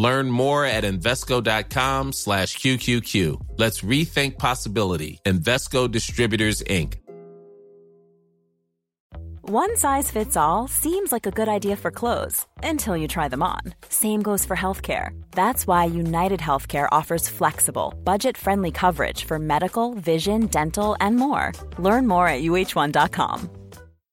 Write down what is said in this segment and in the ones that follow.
Learn more at Invesco.com slash QQQ. Let's rethink possibility. Invesco Distributors, Inc. One size fits all seems like a good idea for clothes until you try them on. Same goes for healthcare. That's why United Healthcare offers flexible, budget friendly coverage for medical, vision, dental, and more. Learn more at uh1.com.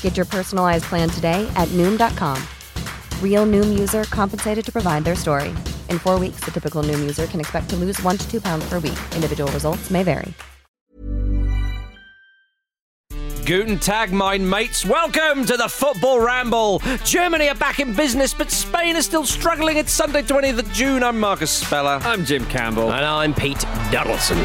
Get your personalized plan today at Noom.com. Real Noom user compensated to provide their story. In four weeks, the typical Noom user can expect to lose one to two pounds per week. Individual results may vary. Guten Tag, mein mates. Welcome to the Football Ramble. Germany are back in business, but Spain is still struggling. It's Sunday, 20th of June. I'm Marcus Speller. I'm Jim Campbell. And I'm Pete Donaldson.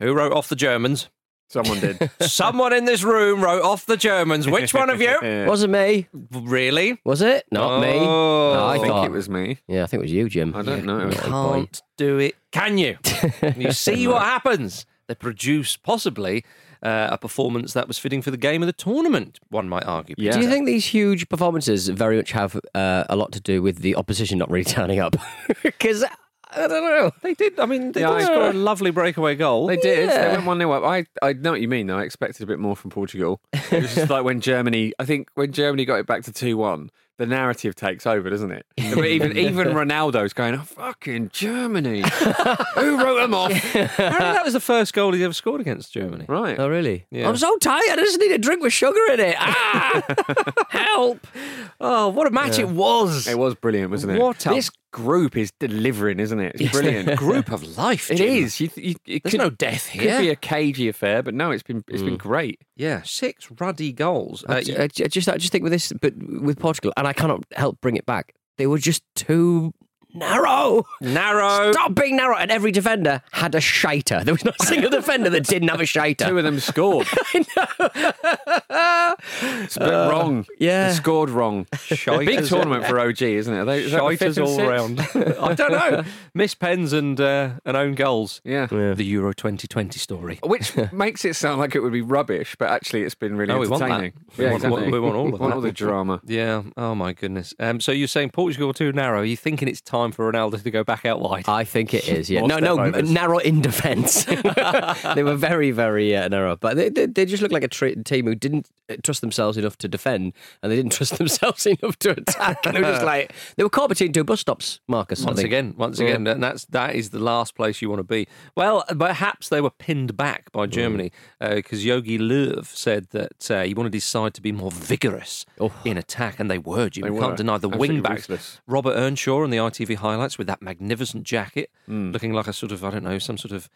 Who wrote off the Germans? Someone did. Someone in this room wrote off the Germans. Which one of you? Wasn't me. Really? Was it? Not me. Oh. No, I I think thought it was me. Yeah, I think it was you, Jim. I don't know. Yeah, boy. Can't do it. Can you? you see what happens. They produce possibly uh, a performance that was fitting for the game of the tournament. One might argue. Yeah. Do you think these huge performances very much have uh, a lot to do with the opposition not really turning up? Because I don't know. They did. I mean, they Yeah, did score a lovely breakaway goal. They did. They went 1 0 up. I, I know what you mean, though. I expected a bit more from Portugal. It was just like when Germany, I think when Germany got it back to 2 1, the narrative takes over, doesn't it? even even Ronaldo's going, oh, fucking Germany. Who wrote them off? Apparently that was the first goal he ever scored against Germany. Right. Oh, really? Yeah. I'm so tired. I just need a drink with sugar in it. Ah! Help. Oh, what a match it was! It was brilliant, wasn't it? What a- This group is delivering, isn't it? It's It's brilliant. group of life. It Jim. is. You, you, it There's could, no death here. could be a cagey affair, but no, it's been it's been great. Yeah, six ruddy goals. Uh, I just, I just think with this, but with Portugal, and I cannot help bring it back. They were just too narrow. narrow. Stop being narrow. And every defender had a shiter. There was not a single defender that didn't have a shiter. Two of them scored. It's a bit wrong. yeah. They scored wrong. Big tournament for OG, isn't it? Are they, is Shiters all sixth? round. I don't know. Miss pens and uh, and own goals. Yeah. The Euro 2020 story. Which makes it sound like it would be rubbish, but actually it's been really Oh, we want that. entertaining. We Yeah, want- exactly. we want all of We want that. all the drama. Yeah. Oh my goodness. Um. So you're saying Portugal too narrow? Are you thinking it's time for Ronaldo to go back out wide? I think it is. Yeah. No, no, overs. narrow in defence. they were very, very uh, narrow, but they, they, they just looked like a tra- team who didn't uh, trust themselves enough to defend, and they didn't trust themselves enough to attack. And they were just like they were caught between two bus stops. Marcus, Once again, once again, and that's that is the last place you want to be. Well, perhaps they were pinned back by Germany because Jogi Löw said that uh, he wanted his side to be more vigorous in attack, and they were. You can't deny the wing backs. Robert Earnshaw on the ITV highlights with that magnificent jacket, looking like a sort of I don't know some sort of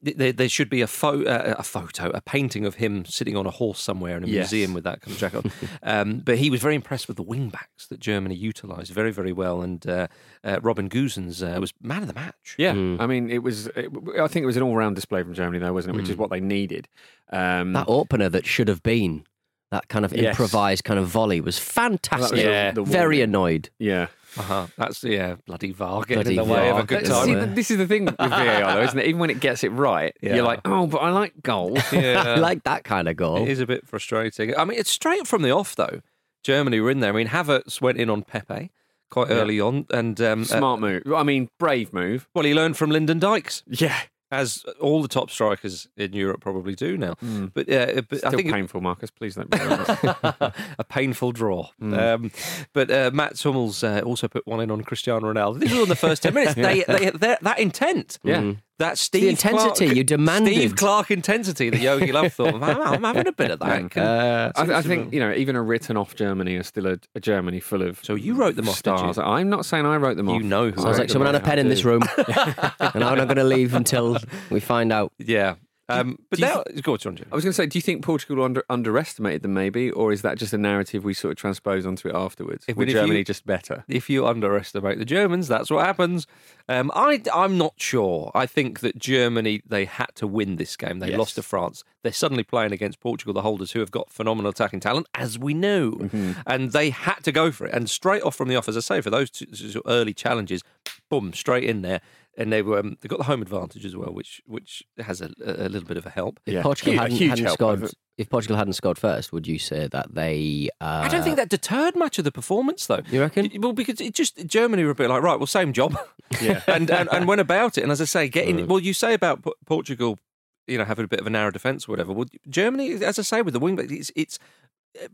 there, there should be a, pho- uh, a photo, a painting of him sitting on a horse somewhere in a Yes. museum with that kind of jacket on. um, but he was very impressed with the wing backs that Germany utilised very, very well. And uh, uh, Robin Gosens uh, was man of the match. Yeah, I mean, it was. It, I think it was an all-round display from Germany, though, wasn't it? Which is what they needed. Um, That opener that should have been that kind of Yes. improvised kind of volley was fantastic. Yeah. the Very annoyed. yeah. Uh-huh. That's, yeah, bloody VAR getting Bloody in the way of a good time. see, this is the thing with VAR, though, isn't it? Even when it gets it right, Yeah. you're like, oh, but I like goals. Yeah. I like that kind of goal. It is a bit frustrating. I mean, it's straight from the off, though. Germany were in there. I mean, Havertz went in on Pepe quite early on. and um, uh, Smart move. I mean, brave move. well, he learned from Lyndon Dykes. Yeah. As all the top strikers in Europe probably do now. But, uh, but Still I think it- painful, Marcus. Please don't. a painful draw. Um, but uh, Mats Hummels uh, also put one in on Cristiano Ronaldo. This was on the first ten minutes. they, they, they're- that intent, Yeah. That Steve intensity Clarke, you demanded. Steve Clarke intensity that Jogi Löw thought, I'm, I'm having a bit of that. Can- Uh, I, I think you know, even a written off Germany is still a, a Germany full of. So you wrote them off, stars. I'm not saying I wrote them You off. know who I sounds like someone had a pen in this room, and I'm not going to leave until we find out. yeah. Um, but now, go on, John. I was going to say, do you think Portugal under, underestimated them, maybe, or is that just a narrative we sort of transpose onto it afterwards? If- Were Germany you- just better? if you underestimate the Germans, that's what happens. Um, I, I'm not sure. I think that Germany, they had to win this game. They Yes. lost to France. They're suddenly playing against Portugal, the holders, who have got phenomenal attacking talent, as we know. Mm-hmm. And they had to go for it. And straight off from the off, as I say, for those two, two early challenges, boom, straight in there. And they were um, they got the home advantage as well, which which has a, a little bit of a help. If Portugal Huge- hadn't, huge hadn't help, scored, I if Portugal hadn't scored first, would you say that they? Uh, I don't think that deterred much of the performance, though. You reckon? Well, because it just Germany were a bit like right, well, same job, Yeah. and, and and went about it. And as I say, getting well, you say about P- Portugal, you know, having a bit of a narrow defence or whatever. Well, Germany, as I say, with the wing, back, it's it's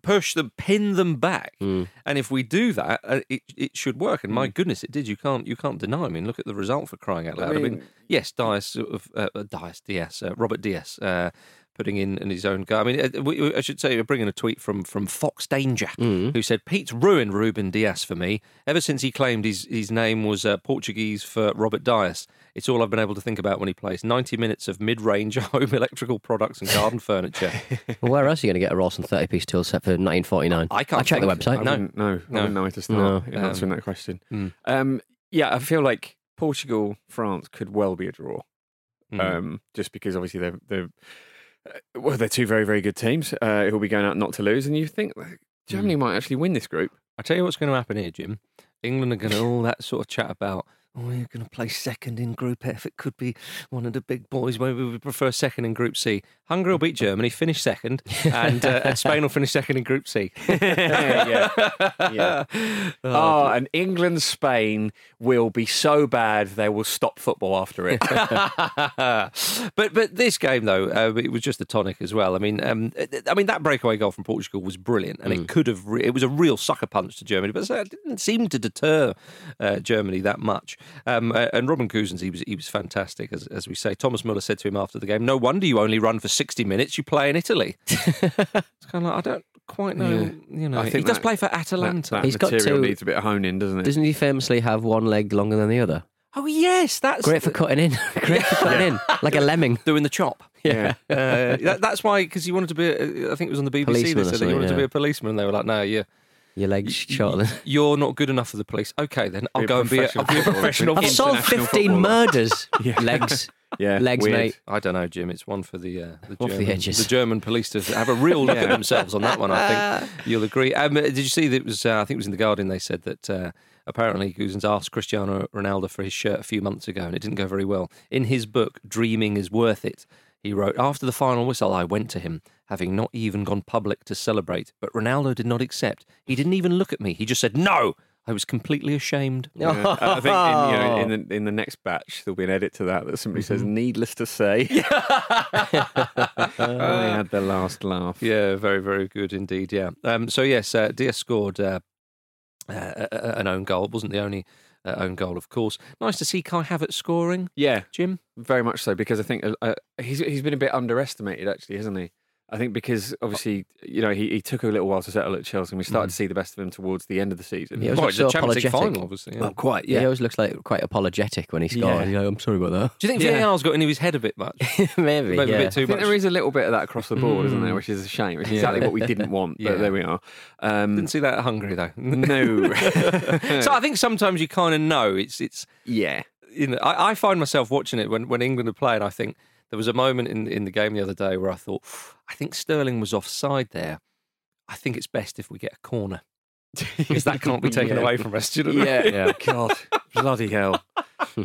push them, pin them back, Mm. and if we do that, uh, it it should work. And my goodness, it did. You can't you can't deny. I mean, look at the result for crying out loud. I mean, mean- yes, Dias sort of uh, uh, Dias Diaz, uh, Robert Dyas. Uh, Putting in, in his own go. I mean, uh, we, we- I should say we're bringing a tweet from from Fox Danger, who said Pete's ruined Ruben Dias for me. Ever since he claimed his his name was uh, Portuguese for Robert Dyas, it's all I've been able to think about when he plays. Ninety minutes of mid range home electrical products and garden furniture. Well, where else are you going to get a Rolson 30 piece tool set for 1949? I can't I checked the website. I No. wouldn't. No. I wouldn't to start No. in answering that question. Mm. Um, yeah, I feel like Portugal, France could well be a draw. Mm. Um, just because obviously they're they're well, they're two very very good teams uh, who'll be going out not to lose, and you think like, Germany might actually win this group. I tell you what's going to happen here, Jim. England are going to all that sort of chat about. Oh, we're going to play second in Group F. It could be one of the big boys. Maybe we would prefer second in Group C. Hungary will beat Germany, finish second, and, uh, and Spain will finish second in Group C. yeah, yeah. Oh, and England Spain will be so bad they will stop football after it. but but this game though, uh, it was just a tonic as well. I mean, um, I mean that breakaway goal from Portugal was brilliant, and it could have. Re- it was a real sucker punch to Germany, but it didn't seem to deter uh, Germany that much. Um, uh, and Robin Gosens, he was he was fantastic, as, as we say. Thomas Muller said to him after the game, "No wonder you only run for sixty minutes. You play in Italy." it's kind of like I don't quite know. Yeah. You know, I he think does that- play for Atalanta. that He's got material to- needs a bit of hone in, doesn't it? Doesn't he famously have one leg longer than the other? oh yes, that's Great for cutting in. Great for cutting in. Like a lemming. doing the chop. yeah. Uh, that, that's why, because he wanted to be. A, I think it was on the BBC. Policeman They said that he something, wanted to be a policeman, and they were like, "No, you, Your legs shorter than. you're not good enough for the police." Okay, then I'll Be a go and be a, I'll be a professional. I've solved International 15 footballer. murders. Legs. Yeah, Legs, weird. mate. I don't know, Jim. It's one for the uh, the, One for German, the edges. the German police to have a real look at themselves on that one. I think you'll agree. Um, did you see that it was? Uh, I think it was in the Guardian. They said that uh, apparently Gosens asked Cristiano Ronaldo for his shirt a few months ago, and it didn't go very well. In his book, "Dreaming is Worth It," he wrote, "After the final whistle, I went to him, having not even gone public to celebrate, but Ronaldo did not accept. He didn't even look at me. He just said no." I was completely ashamed. Yeah. I think in, you know, in, the, in the next batch there'll be an edit to that that simply says "Needless to say." I had the last laugh. Yeah, very, very good indeed. Yeah. Um, so yes, uh, Dias scored uh, uh, a- a- an own goal. It wasn't the only uh, own goal, of course. Nice to see Kai Havertz scoring. Yeah, Jim. very much so because I think uh, uh, he's he's been a bit underestimated actually, hasn't he? I think because obviously, you know, he, he took a little while to settle at Chelsea and we started to see the best of him towards the end of the season. Yeah, it was Well, like the so Champions League apologetic. final, obviously. yeah. Well, quite, He yeah. He always looks like quite apologetic when he scores. Yeah. You know, I'm sorry about that. Do you think Yeah. VAR's got into his head a bit much? Maybe, Maybe yeah. a bit too I think much. there is a little bit of that across the board, isn't there? Mm. Which is a shame. Which is Yeah. exactly what we didn't want, but Yeah. there we are. Um, Didn't see that at Hungary though. no. so I think sometimes you kind of know it's it's yeah. you know I, I find myself watching it when when England are playing. I think there was a moment in in the game the other day where I thought I think Sterling was offside there. I think it's best if we get a corner because that can't be taken Yeah. away from us. Do you know what I mean? Yeah. Yeah. God. Bloody hell.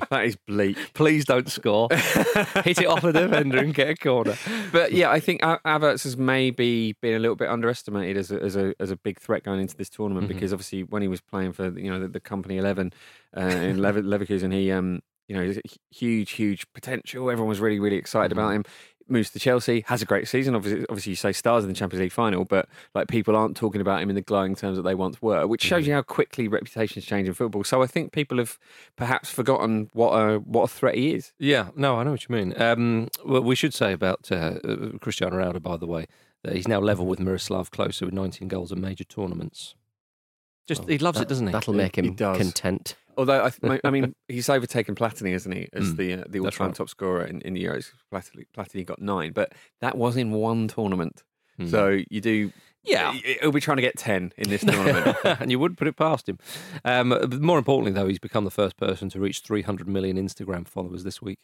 That is bleak. Please don't score. Hit it off a defender and get a corner. But yeah, I think A- Havertz has maybe been a little bit underestimated as a, as a as a big threat going into this tournament Mhm. because obviously when he was playing for you know the, the company eleven uh, in Lever- Leverkusen, he um you know huge huge potential. Everyone was really really excited about him. Moves to Chelsea, has a great season. Obviously, obviously you say stars in the Champions League final, but like people aren't talking about him in the glowing terms that they once were, which shows you how quickly reputations change in football. So I think people have perhaps forgotten what a what a threat he is. Yeah, no, I know what you mean. Um, well, we should say about uh, uh, Cristiano Ronaldo, by the way, that he's now level with Miroslav Klose with 19 goals in major tournaments. Just Oh, he loves that- it, doesn't he? That'll He- make he him does. content. Although I, th- I mean, he's overtaken Platini, isn't he, as Mm, the uh, the all-time right. top scorer in, in the Euros? Platini, Platini got nine, but that was in one tournament. Hmm. So you do, Yeah. He'll be trying to get ten in this tournament. and you wouldn't put it past him. Um, more importantly, though, he's become the first person to reach 300 million Instagram followers this week.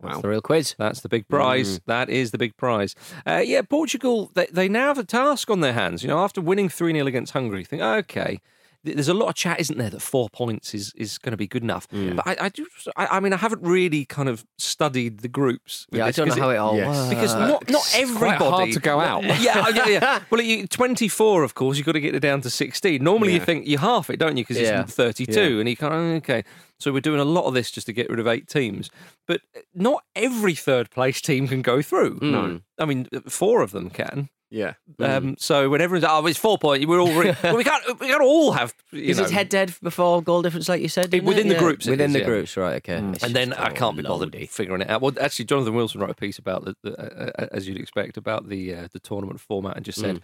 That's Wow. the real quiz. That's the big prize. That is the big prize. Uh, yeah, Portugal, they, they now have a task on their hands. You know, after winning 3 0 against Hungary, think, okay, there's a lot of chat, isn't there, that four points is, is going to be good enough. Mm. But I, I, do, I, I mean, I haven't really kind of studied the groups. with Yeah, I don't know 'cause how it all yes. works. because not not It's quite hard to go out. yeah, yeah, yeah. Well, you, twenty four, of course, you've got to get it down to sixteen. Normally, you think you half it, don't you? Because Yeah. it's thirty two, and you kind of okay. So we're doing a lot of this just to get rid of eight teams, but eh, not every third place team can go through. No. I mean, eh, four of them can. Yeah, Um, so when everyone's oh, it's four point, we're all re- well, we can't we can't all have. You Is know, it head to head before goal difference, like you said? didn't within it? the groups it Within is, the yeah. groups, right? Okay. It's and then just I all can't be bothered loady. figuring it out. Well, actually, Jonathan Wilson wrote a piece about the, the uh, uh, as you'd expect about the uh, the tournament format and just said,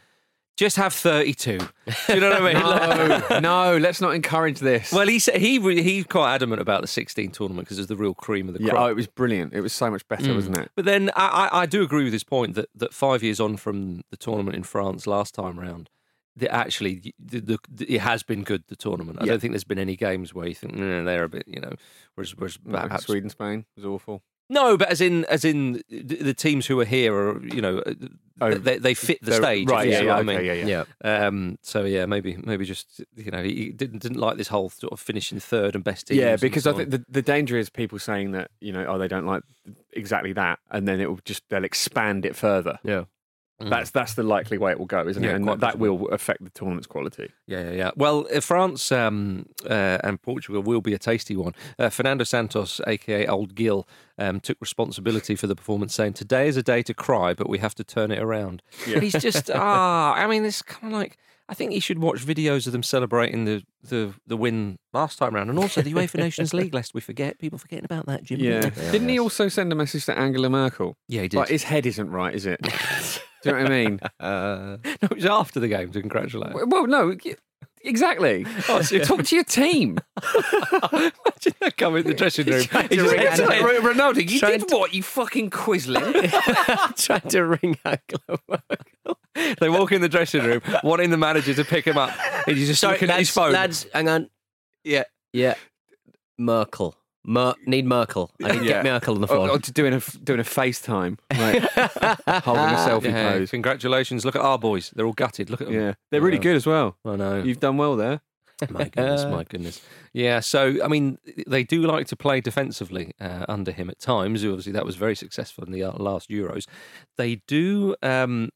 just have thirty two. Do you know what I mean? no, no, let's not encourage this. Well, he said he he's quite adamant about the 16 tournament because it's the real cream of the yeah, crop. oh, it was brilliant. It was so much better, Mm. wasn't it? But then I, I, I do agree with his point that, that five years on from the tournament in France last time round, that actually the, the, the- it has been good. The tournament. I Yeah. don't think there's been any games where you think no, they're a bit, you know, whereas, whereas Like perhaps Sweden, Spain was awful. No, but as in as in the, teams who are here are you know uh, Oh, they, they fit the stage. right? you Yeah, yeah, okay, I mean. yeah, yeah. Yeah. Um, so yeah, maybe maybe just you know he didn't didn't like this whole sort of finishing third and best. Yeah, because I think the, the danger is people saying that you know oh they don't like exactly that, and then it will just they'll expand it further. Yeah. Mm. That's that's the likely way it will go, isn't Yeah, it? And quite that will affect the tournament's quality. Yeah, yeah, yeah. Well, uh, France um, uh, and Portugal will be a tasty one. Uh, Fernando Santos, aka Old Gil, um, took responsibility for the performance, saying, "Today is a day to cry, but we have to turn it around." He's just ah. I mean, it's kind of like I think he should watch videos of them celebrating the, the, the win last time round, and also the UEFA Nations League, lest we forget. People forgetting about that, Jim. yeah. Didn't he also send a message to Angela Merkel? Yeah, he did. Like his head isn't right, is it? Do you know what I mean? Uh, no, it was after the game to congratulate. well, no, exactly. Oh, so- Talk to your team. Imagine that coming in the dressing room. He's just like, Ronaldo, you Trying did what? You fucking quisling. trying to ring Merkel. They walk in the dressing room, wanting the manager to pick him up. And he's just looking at his phone. Lads, hang on. Yeah. Yeah. Merkel. Mer- need Merkel. I need to Yeah. get Merkel on the phone. or to doing a doing a FaceTime, like, holding a selfie Yeah, pose. congratulations. Look at our boys. They're all gutted. Look at them. Yeah, they're really good as well. I know. You've done well there. my goodness, my goodness. Yeah, so, I mean, they do like to play defensively uh, under him at times. Obviously, that was very successful in the uh, last Euros. They do. Um,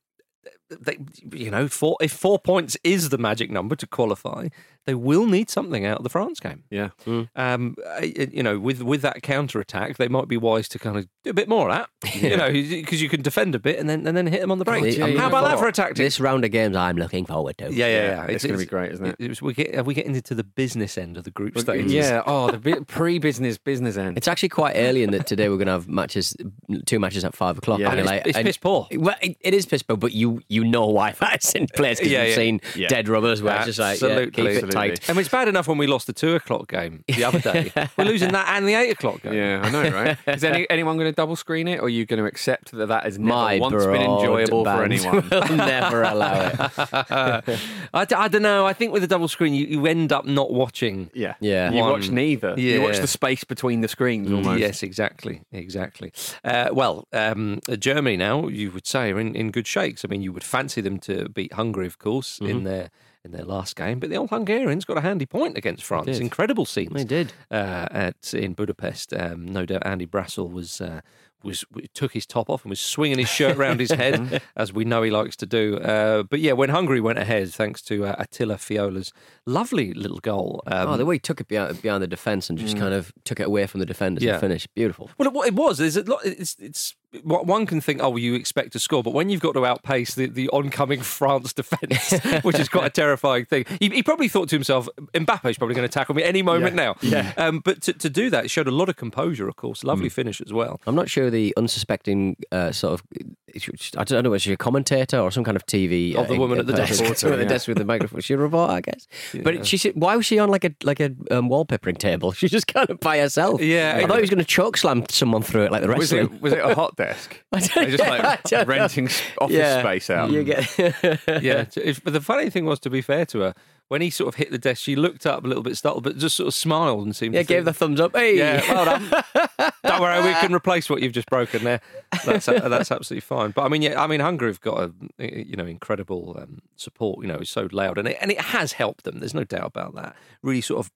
they, you know, four, if four points is the magic number to qualify, they will need something out of the France game. Yeah. Um, uh, you know, with with that counter attack, they might be wise to kind of do a bit more of that. You know, because you can defend a bit and then and then hit them on the break. yeah, How about that for a tactic? This round of games, I'm looking forward to. yeah, yeah, yeah. Yeah, it's gonna be great, isn't it? it's- we get, are we getting into the business end of the group stage? Yeah. Oh, the bi- pre-business business end. It's actually quite early in that today we're going to have matches, two matches at five o'clock. Yeah. and And you're it's- it's and- piss poor. Well, it, it is piss poor, but you you know why that's in place because Yeah, you've yeah. seen Yeah. dead rubbers where it's just like yeah, Absolutely. keep it Absolutely. tight. I mean, it's bad enough when we lost the two o'clock game the other day. We're losing that and the eight o'clock game. Yeah, I know, right? Is any, anyone going to double screen it, or are you going to accept that that has never My once been enjoyable for anyone? will never allow it. I, d- I don't know. I think with a double screen, you, you end up not watching. Yeah, Yeah. You One- watch neither. You watch the space between the screens almost. Yes, exactly, exactly. Uh, well, um, Germany now, you would say, are in, in good shakes. I mean, you would fancy them to beat Hungary, of course, in their in their last game, but the old Hungarians got a handy point against France. Incredible scenes. They did. uh, at in Budapest. Um, no doubt, Andy Brassell was. Uh, was took his top off and was swinging his shirt around his head, as we know he likes to do. Uh, but yeah, when Hungary went ahead, thanks to uh, Attila Fiola's lovely little goal. Um, oh, the way he took it behind, behind the defence and just kind of took it away from the defenders Yeah. and finished. Beautiful. Well, it, it was. There's a lot. It's it's what one can think. Oh, well, you expect to score, but when you've got to outpace the, the oncoming France defence, which is quite a terrifying thing, he, he probably thought to himself, Mbappe's probably going to tackle me any moment now. Yeah. Um, but to, to do that, it showed a lot of composure. Of course, lovely finish as well. I'm not sure the unsuspecting uh, sort of. I don't know, was she a commentator or some kind of TV? Of the uh, woman at the person desk. at the desk with the microphone. She a reporter, I guess. But she, why was she on like a like a um, wallpapering table? She's just kind of by herself. Yeah, I thought he was going to choke slam someone through it like the Was wrestling. it was it a hot desk? I don't- just like don't renting s- office Yeah. space out. You get yeah. But the funny thing was, to be fair to her, when he sort of hit the desk, she looked up a little bit startled, but just sort of smiled and seemed yeah, to gave the thumbs up. Hey, Yeah, well done. Don't worry, we can replace what you've just broken there. That's that's absolutely fine. But I mean, yeah, I mean, Hungary have got a you know incredible um, support. You know, it's so loud, and it, and it has helped them. There's no doubt about that. Really, sort of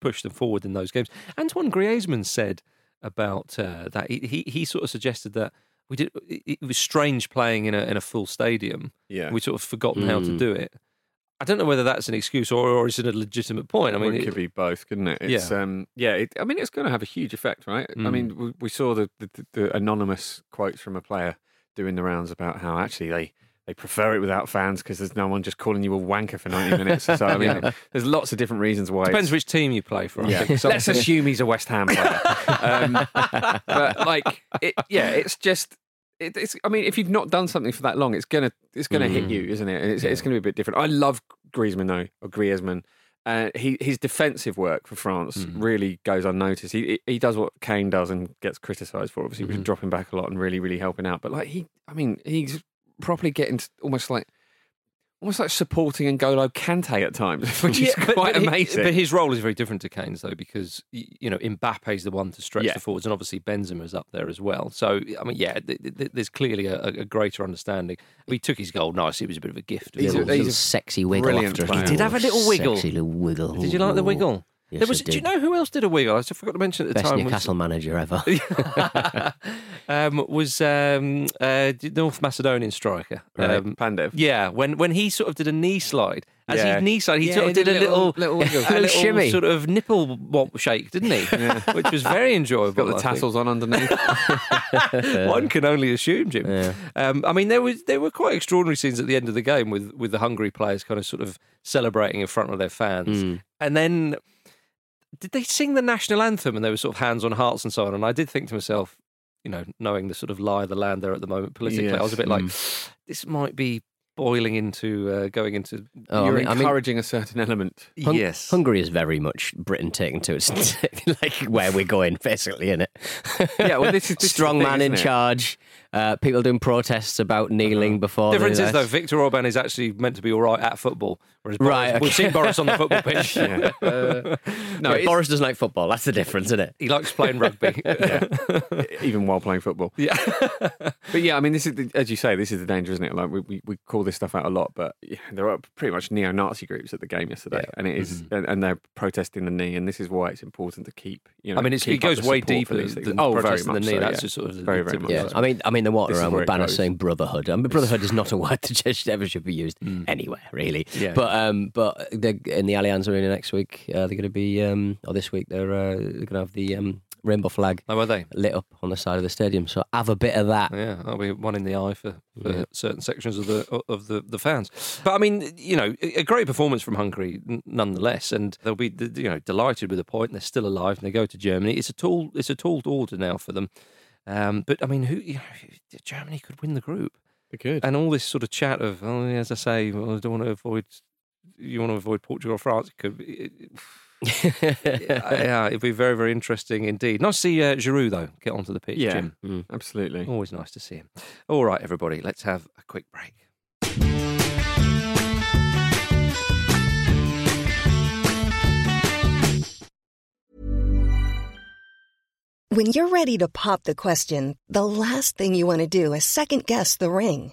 pushed them forward in those games. Antoine Griezmann said about uh, that. He, he he sort of suggested that we did. It it was strange playing in a in a full stadium. Yeah. we sort of forgotten how to do it. I don't know whether that's an excuse or, or is it a legitimate point. I Well, mean, it could be both, couldn't it? Yeah. Um, yeah. It, I mean, it's going to have a huge effect, right? I Mm. mean, we, we saw the, the, the anonymous quotes from a player doing the rounds about how actually they, they prefer it without fans because there's no one just calling you a wanker for 90 minutes. So, I mean, there's lots of different reasons why. depends it's- which team you play for. I Yeah. think. Let's assume he's a West Ham player. um, but like, it, yeah, it's just. It, it's. I mean, if you've not done something for that long, it's gonna it's gonna hit you, isn't it? And it's, it's gonna be a bit different. I love Griezmann though, or Griezmann. Uh, he his defensive work for France really goes unnoticed. He he does what Kane does and gets criticised for. Obviously, mm dropping back a lot and really really helping out. But like he, I mean, he's properly getting almost like almost like supporting N'Golo Kante at times, which is Yeah, but- quite but he- amazing. but his role is very different to Kane's, though, because you know Mbappe's the one to stretch Yeah. the forwards, and obviously Benzema's up there as well. So I mean, yeah, th- th- there's clearly a, a greater understanding. He took his goal nice; it was a bit of a gift. He's a- wasn't it? little sexy wiggle after player. He did have a little wiggle. Sexy little wiggle. Did you like the wiggle? Yes, there was. Do you know who else did a wiggle? I just forgot to mention at the Best time. was- Newcastle manager ever. um, was um, uh, North Macedonian striker. Right, Um, Pandev. Yeah, when when he sort of did a knee slide, as Yeah. his knee slide, he Yeah, sort he of did, did a a little- little, little a Little little shimmy. sort of nipple wop shake, didn't he? Which was very enjoyable. Got the tassels on underneath. One can only assume, Jim. Um, I mean, there was there were quite extraordinary scenes at the end of the game with with the Hungary players kind of sort of celebrating in front of their fans, and then did they sing the national anthem? And they were sort of hands on hearts and so on. And I did think to myself, you know, knowing the sort of lie of the land there at the moment politically, I was a bit like, this might be boiling into uh, going into. Oh, You're mean- I mean- encouraging a certain element. Hun- yes, Hungary is very much Britain taken to its like where we're going, basically, isn't it? Yeah, well, this is- this strong thing, man in it? charge. Uh, people doing protests about kneeling before. The difference is though, Viktor Orban is actually meant to be all right at football, whereas Right, Boris, we've seen Boris on the football pitch. Yeah. Uh, no, no, it's- Boris doesn't like football. That's the difference, isn't it? He likes playing rugby. even while playing football. Yeah. But yeah, I mean, this is the, as you say, this is the danger, isn't it? Like we, we, we call this stuff out a lot, but yeah, there are pretty much neo-Nazi groups at the game yesterday, and it is- and, and they're protesting the knee, and this is why it's important to keep. You know, I mean, it's, it goes way deeper these things. than oh, very protesting the much knee. so, That's yeah. just sort of the- very, very much. Yeah, so. I mean, I mean, the water This around where with it banners saying brotherhood. I mean, brotherhood is not a word that just ever should be used anywhere, really. Mm. Yeah. But um, but they're in the Allianz Arena next week. Uh, they're going to be um, or this week they're uh, they're going to have the um, rainbow flag Oh, are they? lit up on the side of the stadium. So have a bit of that. Yeah, that'll be one in the eye for, for certain sections of the of the, the fans. But I mean, you know, a a great performance from Hungary nonetheless, and they'll be you know delighted with the point. They're still alive, and they go to Germany. It's a tall it's a tall order now for them. Um, but I mean, who you know, Germany could win the group, They're good. and all this sort of chat of, oh, as I say, well, I don't want to avoid. You want to avoid Portugal or France? It could. Be, yeah, it'd be very, very interesting indeed. Nice to see uh, Giroud though get onto the pitch, Yeah. Jim. Absolutely. Always nice to see him. All right, everybody, let's have a quick break. When you're ready to pop the question, the last thing you want to do is second guess the ring.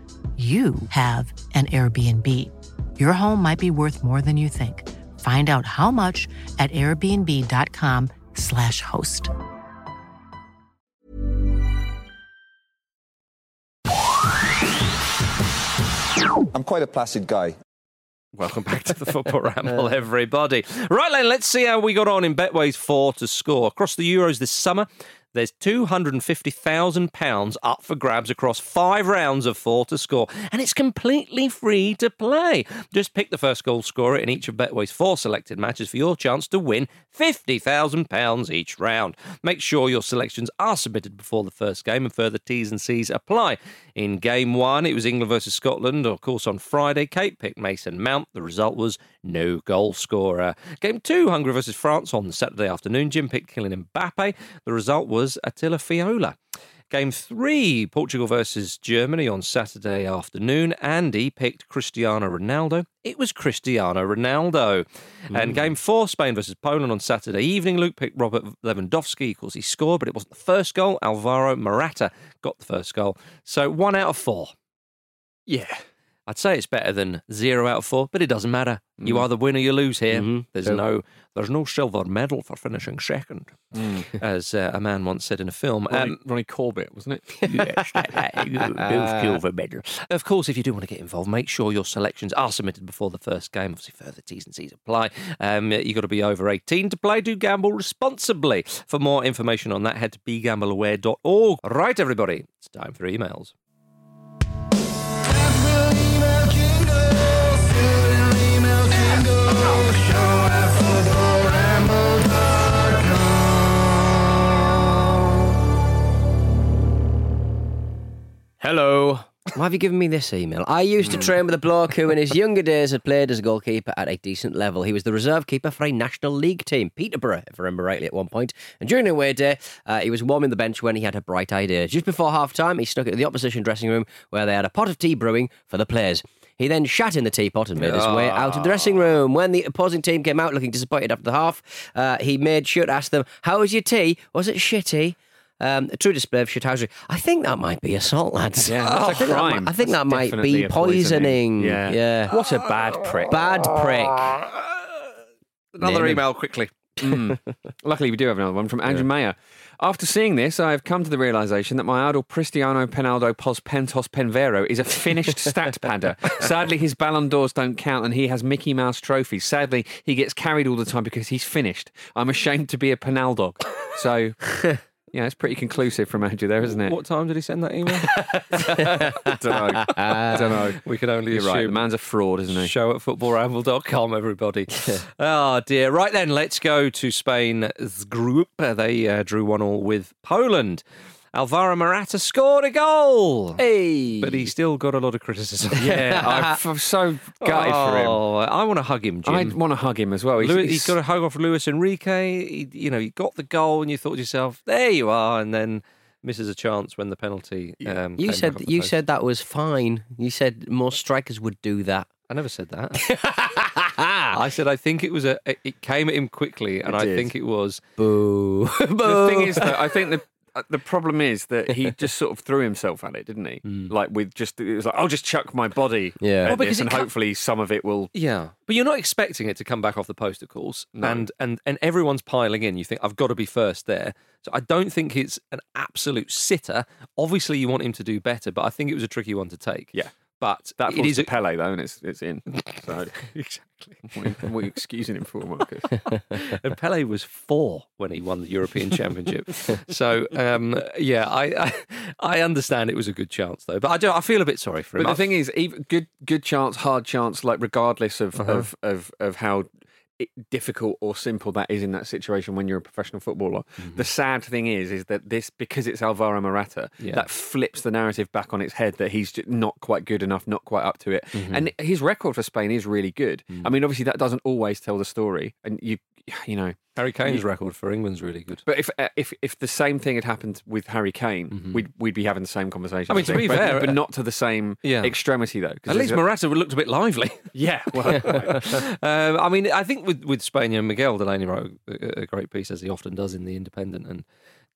you have an Airbnb. Your home might be worth more than you think. Find out how much at airbnb.com/slash host. I'm quite a placid guy. Welcome back to the Football Ramble, everybody. Right, then, let's see how we got on in Betway's four to score. Across the Euros this summer, there's £250,000 up for grabs across five rounds of four to score, and it's completely free to play. Just pick the first goal scorer in each of Betway's four selected matches for your chance to win £50,000 each round. Make sure your selections are submitted before the first game, and further T's and C's apply. In game one, it was England versus Scotland. Of course, on Friday, Kate picked Mason Mount. The result was no goal scorer. Game two, Hungary versus France on Saturday afternoon. Jim picked Kylian Mbappe. The result was Attila Fiola. Game three, Portugal versus Germany on Saturday afternoon. Andy picked Cristiano Ronaldo. It was Cristiano Ronaldo. And hmm. game four, Spain versus Poland on Saturday evening. Luke picked Robert Lewandowski. Of course, he scored, but it wasn't the first goal. Alvaro Morata got the first goal. So one out of four. Yeah. I'd say it's better than zero out of four, but it doesn't matter. You either win or you lose here. Mhm. There's True. no there's no silver medal for finishing second, as uh, a man once said in a film. Ronnie, Um, Ronnie Corbett, wasn't it? yes, no silver medal. Of course, if you do want to get involved, make sure your selections are submitted before the first game. Obviously, further T's and C's apply. Um, you've got to be over 18 to play. Do gamble responsibly. For more information on that, head to begambleaware.org. Right, everybody, it's time for emails. Hello. Why have you given me this email? I used to train with a bloke who, in his younger days, had played as a goalkeeper at a decent level. He was the reserve keeper for a National League team, Peterborough, if I remember rightly, at one point. And during the away day, uh, he was warming the bench when he had a bright idea. Just before half time, he snuck it to the opposition dressing room where they had a pot of tea brewing for the players. He then shat in the teapot and made his way out of the dressing room. When the opposing team came out looking disappointed after the half, uh, he made sure to ask them, How was your tea? Was it shitty? Um, a true display of shithousery. I think that might be assault, lads. Yeah, that's I a think that crime. I think that might be poisoning. poisoning. Yeah. yeah. What a bad prick. Bad prick. Another Name him. email quickly. Mm. Luckily, we do have another one from Andrew Mayer. After seeing this, I have come to the realization that my idol Cristiano Penaldo Pos Pentos Penvero is a finished stat padder. Sadly, his Ballon d'Ors don't count and he has Mickey Mouse trophies. Sadly, he gets carried all the time because he's finished. I'm ashamed to be a Penaldog. So, yeah, it's pretty conclusive from Andrew there, isn't it? What time did he send that email? I don't know. I don't know. we can only You're assume. right. The man's a fraud, isn't he? Show at footballramble.com, everybody. oh, dear. Right then, let's go to Spain's group. Uh, They uh, drew one all with Poland. Alvaro Morata scored a goal. Hey. But he still got a lot of criticism. Yeah, I'm so gutted for him. Oh, I want to hug him, Jim. I want to hug him as well. He's, Lewis, he's- he got a hug off Luis Enrique. He, you know, he got the goal, and you thought to yourself, "There you are," and then misses a chance when the penalty. Um, You said you post. said that was fine. You said more strikers would do that. I never said that. I said I think it was a. It came at him quickly, and I think it was. Boo. the thing is, though, I think the Uh, the problem is that he just sort of threw himself at it, didn't he? Mm. Like with just it was like I'll just chuck my body Yeah. at Well, this, and hopefully some of it will. Yeah, but you're not expecting it to come back off the post, of course, No. and and and everyone's piling in. You think I've got to be first there, so I don't think it's an absolute sitter. Obviously, you want him to do better, but I think it was a tricky one to take. Yeah. But That it is a, Pele though, and it's it's in. So exactly. what are you- what are you excusing him for, Marcus? and Pele was four when he won the European Championship. so um, yeah, I, I I understand it was a good chance though, but I do I feel a bit sorry for him. But the thing is, even good good chance, hard chance, like regardless of Uh-huh. of, of of how difficult or simple that is in that situation when you're a professional footballer. The sad thing is, is that this because it's Alvaro Morata, Yeah. that flips the narrative back on its head that he's not quite good enough, not quite up to it. Mm-hmm. And his record for Spain is really good. Mm. I mean, obviously that doesn't always tell the story, and you you know. Harry Kane's record for England's really good. But if uh, if if the same thing had happened with Harry Kane, we'd we'd be having the same conversation. Mm-hmm. I mean, to be but, fair, but uh, not to the same Yeah. extremity though. At least Morata looked a bit lively. yeah. Well, um, I mean, I think with with Spain, know, Miguel Delaney wrote a, a great piece as he often does in the Independent, and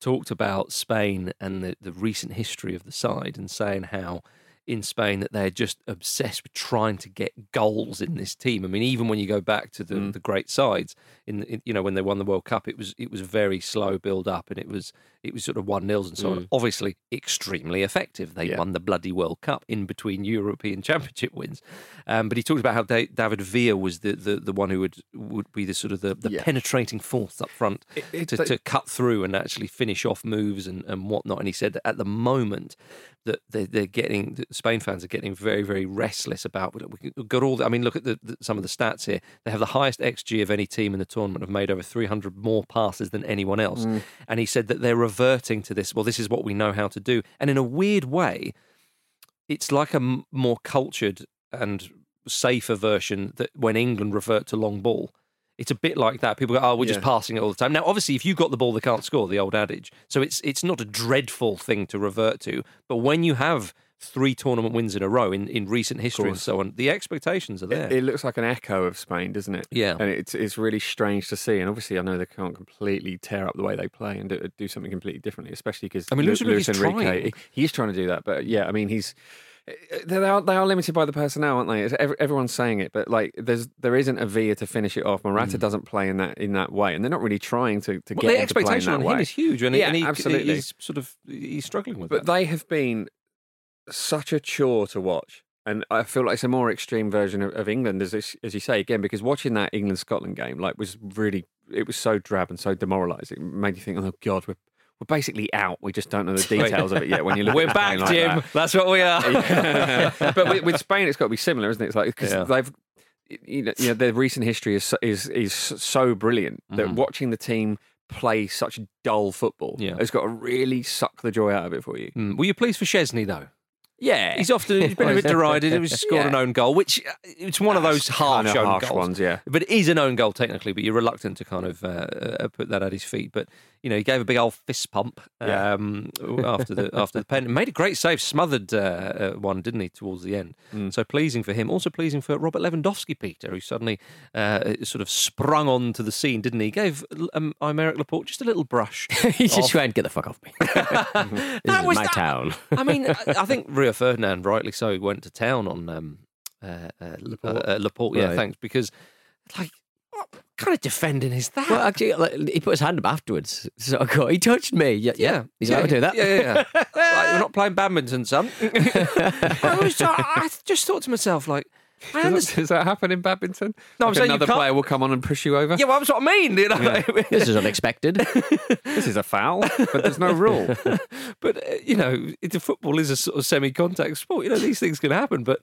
talked about Spain and the, the recent history of the side, and saying how in Spain that they're just obsessed with trying to get goals in this team. I mean, even when you go back to the, Mm. the great sides, in, in you know when they won the World Cup, it was it was very slow build up, and it was it was sort of one nils and so on. Obviously, extremely effective. They Mm. Yeah. won the bloody World Cup in between European Championship wins. Um, but he talked about how Da- David Villa was the, the, the one who would would be the sort of the, the Yeah. penetrating force up front It- it's to, like- to cut through and actually finish off moves and, and whatnot. And he said that at the moment that they, they're getting that Spain fans are getting very very restless about. We've got all. The, I mean, look at the, the, some of the stats here. They have the highest xG of any team in the tournament. Have made over 300 more passes than anyone else. Mm. And he said that they're reverting to this. Well, this is what we know how to do. And in a weird way, it's like a m- more cultured and safer version that when England revert to long ball. It's a bit like that. People go, "Oh, we're just passing it all the time." Now, obviously, if you've got the ball, they can't score. The old adage. So it's it's not a dreadful thing to revert to. But when you have three tournament wins in a row in, in recent history and so on, the expectations are there. It, it looks like an echo of Spain, doesn't it? Yeah. and it's it's really strange to see. And obviously, I know they can't completely tear up the way they play and do, do something completely differently, especially because I mean, Luis Enrique, he, he's trying to do that. But yeah, I mean, he's they are they are limited by the personnel, aren't they? Every, everyone's saying it, but like there's there isn't a Villa to finish it off. Morata mm. doesn't play in that in that way, and they're not really trying to to well, get the him to play in expectation on way. him is huge, and, Yeah, and he, absolutely. he's sort of he's struggling with But that. they have been such a chore to watch. And I feel like it's a more extreme version of, of England, as this- as you say again, because watching that England Scotland game like was really it was so drab and so demoralising. It made you think, oh god, we're we're basically out. We just don't know the details of it yet. When you look, We're back, like Jim. that. That's what we are. Yeah. but with, with Spain, it's got to be similar, isn't it? It's like because Yeah. they've, you know, you know, their recent history is so- is is so brilliant that Mhm. watching the team play such dull football Yeah. has got to really suck the joy out of it for you. Mm. Were you pleased for Szczesny though? Yeah, he's often he's been a bit derided. He was scored Yeah. an own goal, which uh, it's one of those harsh kinda own harsh goals. ones, yeah. But it is an own goal technically, but you're reluctant to kind of uh, uh, put that at his feet. But you know, he gave a big old fist pump Yeah. um, after the after the pen. Made a great save, smothered uh, uh, one, didn't he, towards the end? Mm. So pleasing for him. Also pleasing for Robert Lewandowski, Peter, who suddenly uh, sort of sprung onto the scene, didn't he? Gave um, Aymeric Laporte just a little brush. he just went, get the fuck off me. this is was my that- town. I mean, I, I think Rio Ferdinand, rightly so, went to town on um, uh, uh, Laporte. Uh, Laporte. Yeah, Right. thanks. Because, like, kind of defending is that? Well, actually, like, he put his hand up afterwards. So I go, he touched me. Yeah, yeah. yeah, He's yeah, allowed to do that. Yeah, yeah. yeah. like, we're not playing badminton, son. I, was, I just thought to myself, like, I Does, understand. that- does that happen in badminton? No, I'm Like saying another can't- player will come on and push you over. Yeah, well, that's what I mean. You know, This is unexpected. This is a foul, but there's no rule. but uh, you know, it, football is a sort of semi-contact sport. You know, these things can happen. But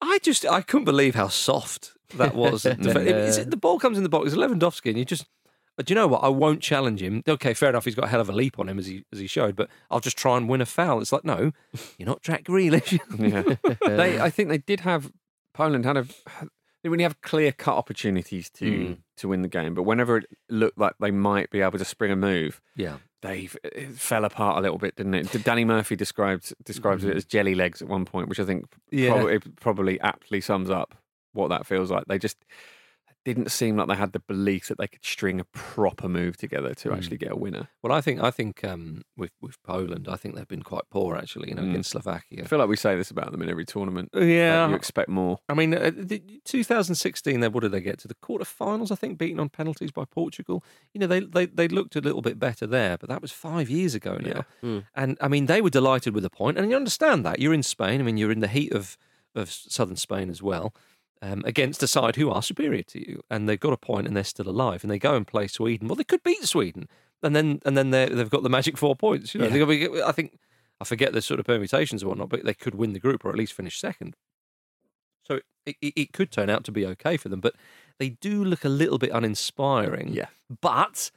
I just, I couldn't believe how soft that was. Is it- the ball comes in the box, it's Lewandowski, and you just. But do you know what? I won't challenge him. Okay, fair enough. He's got a hell of a leap on him as he as he showed, but I'll just try and win a foul. It's like, no, you're not Jack Grealish. Yeah. they, I think they did have Poland had a they really have clear cut opportunities to Mm. to win the game, but whenever it looked like they might be able to spring a move, yeah, they fell apart a little bit, didn't it? Danny Murphy described describes it as jelly legs at one point, which I think Yeah. probably, probably aptly sums up what that feels like. They just didn't seem like they had the belief that they could string a proper move together to actually get a winner. Well, I think I think um, with with Poland, I think they've been quite poor actually. You know, Mm. against Slovakia. I feel like we say this about them in every tournament. Like, Yeah. you expect more. I mean, uh, the, 2016. They what did they get to the quarterfinals? I think beaten on penalties by Portugal. You know, they they they looked a little bit better there, but that was five years ago now. And I mean, they were delighted with the point, and you understand that you're in Spain. I mean, you're in the heat of of southern Spain as well. Um, against a side who are superior to you, and they've got a point, and they're still alive, and they go and play Sweden. Well, they could beat Sweden, and then and then they they've got the magic four points. You know, Yeah. Be- I think I forget the sort of permutations and whatnot, but they could win the group or at least finish second. So it, it, it could turn out to be okay for them, but they do look a little bit uninspiring. Yeah. But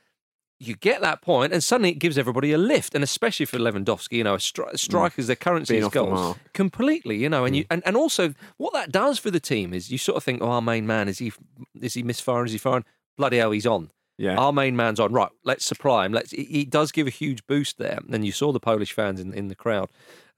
you get that point, and suddenly it gives everybody a lift, and especially for Lewandowski, you know, a stri- strikers, their currency is goals completely, you know, and you and, and also what that does for the team is you sort of think, oh, our main man is he is he misfiring? Is he firing? Bloody hell, he's on. Yeah. Our main man's on. Right, let's supply him. Let's. It, it does give a huge boost there, and you saw the Polish fans in in the crowd,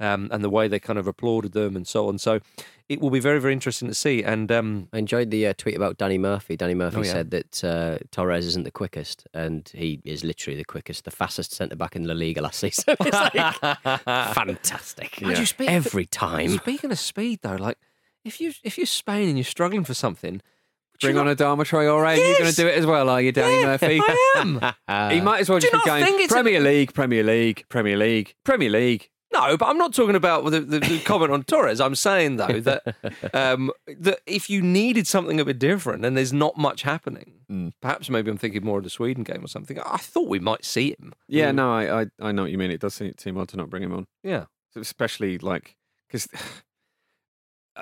um, and the way they kind of applauded them and so on. So it will be very very interesting to see. And um, I enjoyed the uh, tweet about Danny Murphy. Danny Murphy Oh, yeah. said that uh, Torres isn't the quickest, and he is literally the quickest, the fastest centre back in La Liga last season. It's like, fantastic. Mind you, speak- Every time. Speaking of speed, though, like if you if you're Spain and you're struggling for something, would you Bring on Adama Traore. You're going to do it as well, are you, Danny Yeah, Murphy? I am. he might as well just be going it's a- Premier League, Premier League, Premier League, Premier League. No, but I'm not talking about the, the, the comment on Torres. I'm saying though that um, that if you needed something a bit different and there's not much happening, Mm. perhaps maybe I'm thinking more of the Sweden game or something. I thought we might see him. Yeah, no, I, I, I know what you mean. It does seem, seem odd to not bring him on, Yeah, especially like because.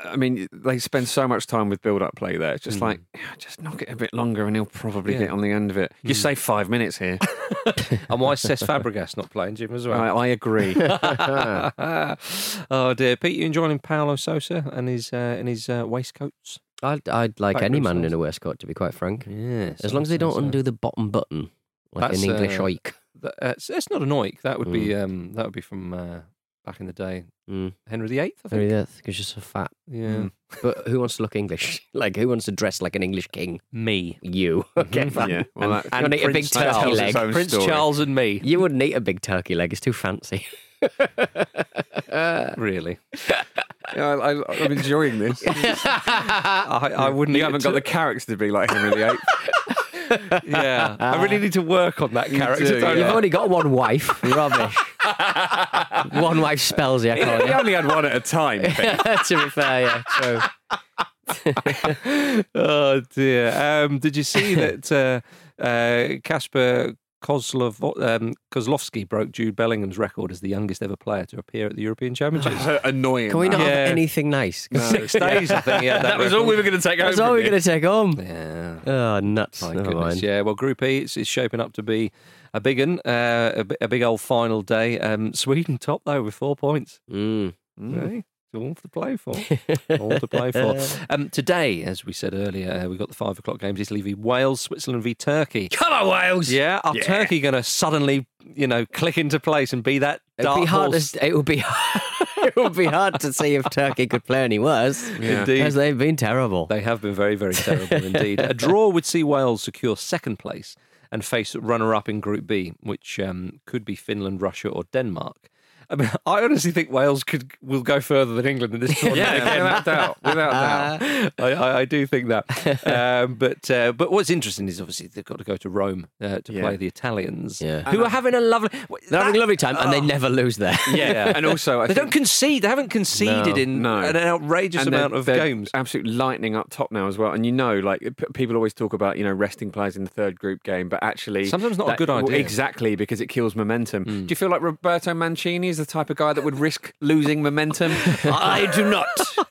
I mean, they spend so much time with build-up play there. It's just Mm. like, just knock it a bit longer, and he'll probably Yeah. get on the end of it. You Mm. save five minutes here. and why is Cesc Fabregas not playing, Jim, as well? I, I agree. oh dear, Pete, you enjoying Paulo Sousa and his uh, and his uh, waistcoats? I'd, I'd like Back any man themselves. in a waistcoat, to be quite frank. Yes, As long as they don't undo the bottom button, like That's, an English uh, oik. That, uh, it's, it's not an oik. That would be um, that would be from uh, back in the day, Mm. Henry VIII. I think. Very yeah, because you're so fat. Yeah, Mm. But who wants to look English? Like, who wants to dress like an English king? me. You. Okay, fine. yeah, well, and that- and eat a big Prince turkey tells leg. Prince story. Charles and me. You wouldn't eat a big turkey leg. It's too fancy. Really, Yeah, I, I, I'm enjoying this. I, I wouldn't. you haven't a got the character to be like Henry VIII. yeah, I really need to work on that character. do, don't You've only got one wife. Rubbish. one wife spells you, I call he you. only had one at a time. Ben. to be fair, yeah, true. oh dear. Um, did you see that uh, uh, Kozlov, um, Kozlowski broke Jude Bellingham's record as the youngest ever player to appear at the European Championships? Annoying. Can we not that. have anything nice? Six days, I think. Yeah, that was all we were going to take That's home. all we were going to take home. Yeah. Oh, nuts. My Never goodness, mind. yeah. Well, Group E, it's, it's shaping up to be a big one, uh, a, a big old final day. Um, Sweden top though with four points. Mm. Hey, it's all to play for. all to play for. Um, today, as we said earlier, uh, we've got the five o'clock games Italy v Wales, Switzerland v Turkey. Come on, Wales! Yeah, are Yeah. Turkey going to suddenly, you know, click into place and be that It'd be hard. To, it would be. it would be hard to see if Turkey could play any worse. Yeah. Indeed. because they've been terrible. They have been very, very terrible indeed. A draw would see Wales secure second place and face runner-up in Group B, which um, could be Finland, Russia, or Denmark. I mean, I honestly think Wales could will go further than England in this tournament. Yeah, without doubt, without doubt. I, I, I do think that. Um, but uh, but what's interesting is obviously they've got to go to Rome uh, to Yeah. play the Italians, Yeah. who are having a lovely. They're having a lovely time, and they Oh. never lose there. Yeah, and also I They think, don't concede. They haven't conceded No. in No. an outrageous and amount of games. Absolutely lightning up top now as well. And you know, like p- people always talk about you know resting players in the third group game, but actually Sometimes not a good idea. exactly because it kills momentum. Do you feel like Roberto Mancini is the type of guy that would risk losing momentum? I do not.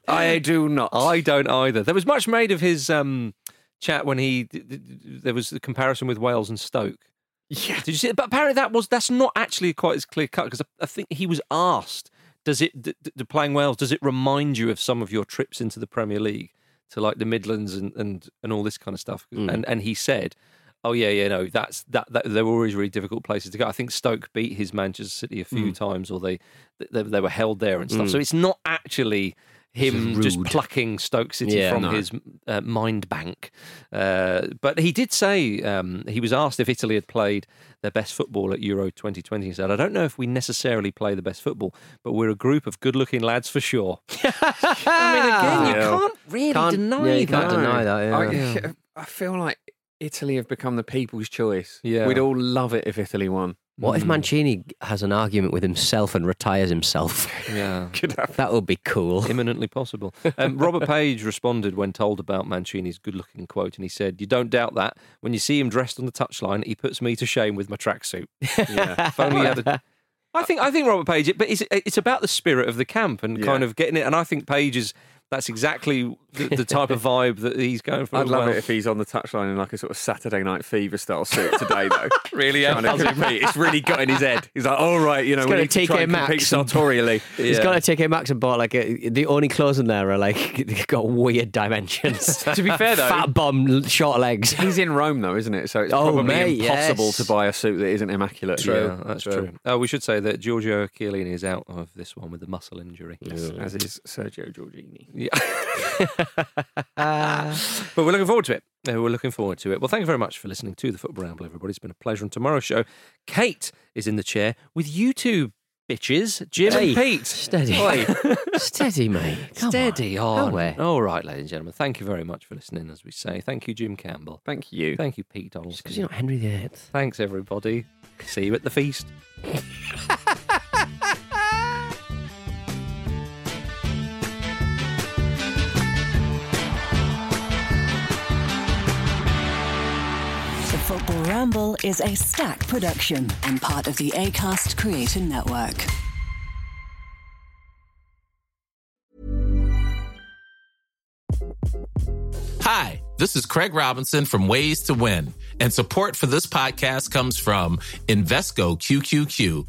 I do not. I don't either. There was much made of his um, chat when he there was the comparison with Wales and Stoke. Yeah. Did you see? But apparently that was that's not actually quite as clear cut because I, I think he was asked, "Does it d- d- playing Wales? Does it remind you of some of your trips into the Premier League to like the Midlands and and, and all this kind of stuff?" And and he said. Oh yeah, yeah, no, that's that, that. They were always really difficult places to go. I think Stoke beat his Manchester City a few times, or they, they they were held there and stuff. So it's not actually him just plucking Stoke City Yeah, from no. his uh, mind bank. Uh, but he did say um, he was asked if Italy had played their best football at Euro 2020. He said, "I don't know if we necessarily play the best football, but we're a group of good-looking lads for sure." I mean, again, you Yeah. can't really Can't- deny yeah, you that. can't deny that, yeah. I, I feel like Italy have become the people's choice. Yeah. We'd all love it if Italy won. What if Mancini has an argument with himself and retires himself? Yeah. Could have. That would be cool. Imminently possible. Um, Robert Page responded when told about Mancini's good looking quote, and he said, You don't doubt that. When you see him dressed on the touchline, he puts me to shame with my tracksuit. Yeah. If only he had a- I think I think Robert Page, but it's it's about the spirit of the camp and kind of getting it. And I think Page is that's exactly the, the type of vibe that he's going for. I'd love well. it if he's on the touchline in like a sort of Saturday Night Fever style suit today, though. Really, Trying to. It's really got in his head. He's like, all right, you know, He's we got a need to try TK and compete Maxx. sartorially. He's got to TK Maxx and bought like a, the only clothes in there are like got weird dimensions. To be fair, though, fat bum, short legs. He's in Rome, though, isn't it? So it's Oh, probably mate, impossible yes. to buy a suit that isn't immaculate. Yeah, that's true. Oh, we should say that Giorgio Chiellini is out of this one with a muscle injury. Yes, as is Sergio Giorgini. Yeah. but we're looking forward to it. Uh, We're looking forward to it. Well, thank you very much for listening to the Football Ramble, everybody. It's been a pleasure. On tomorrow's show, Kate is in the chair with you two bitches, Jim Hey, and Pete. steady. Oi. Steady, mate. Come Steady on. on. All right, ladies and gentlemen. Thank you very much for listening, as we say. Thank you, Jim Campbell. Thank you. Thank you, Pete Donaldson. Because you're not Henry VIII. Thanks, everybody. See you at the feast. Is a Stak production and part of the ACAST Creator Network. Hi, this is Craig Robinson from Ways to Win, and support for this podcast comes from Invesco QQQ,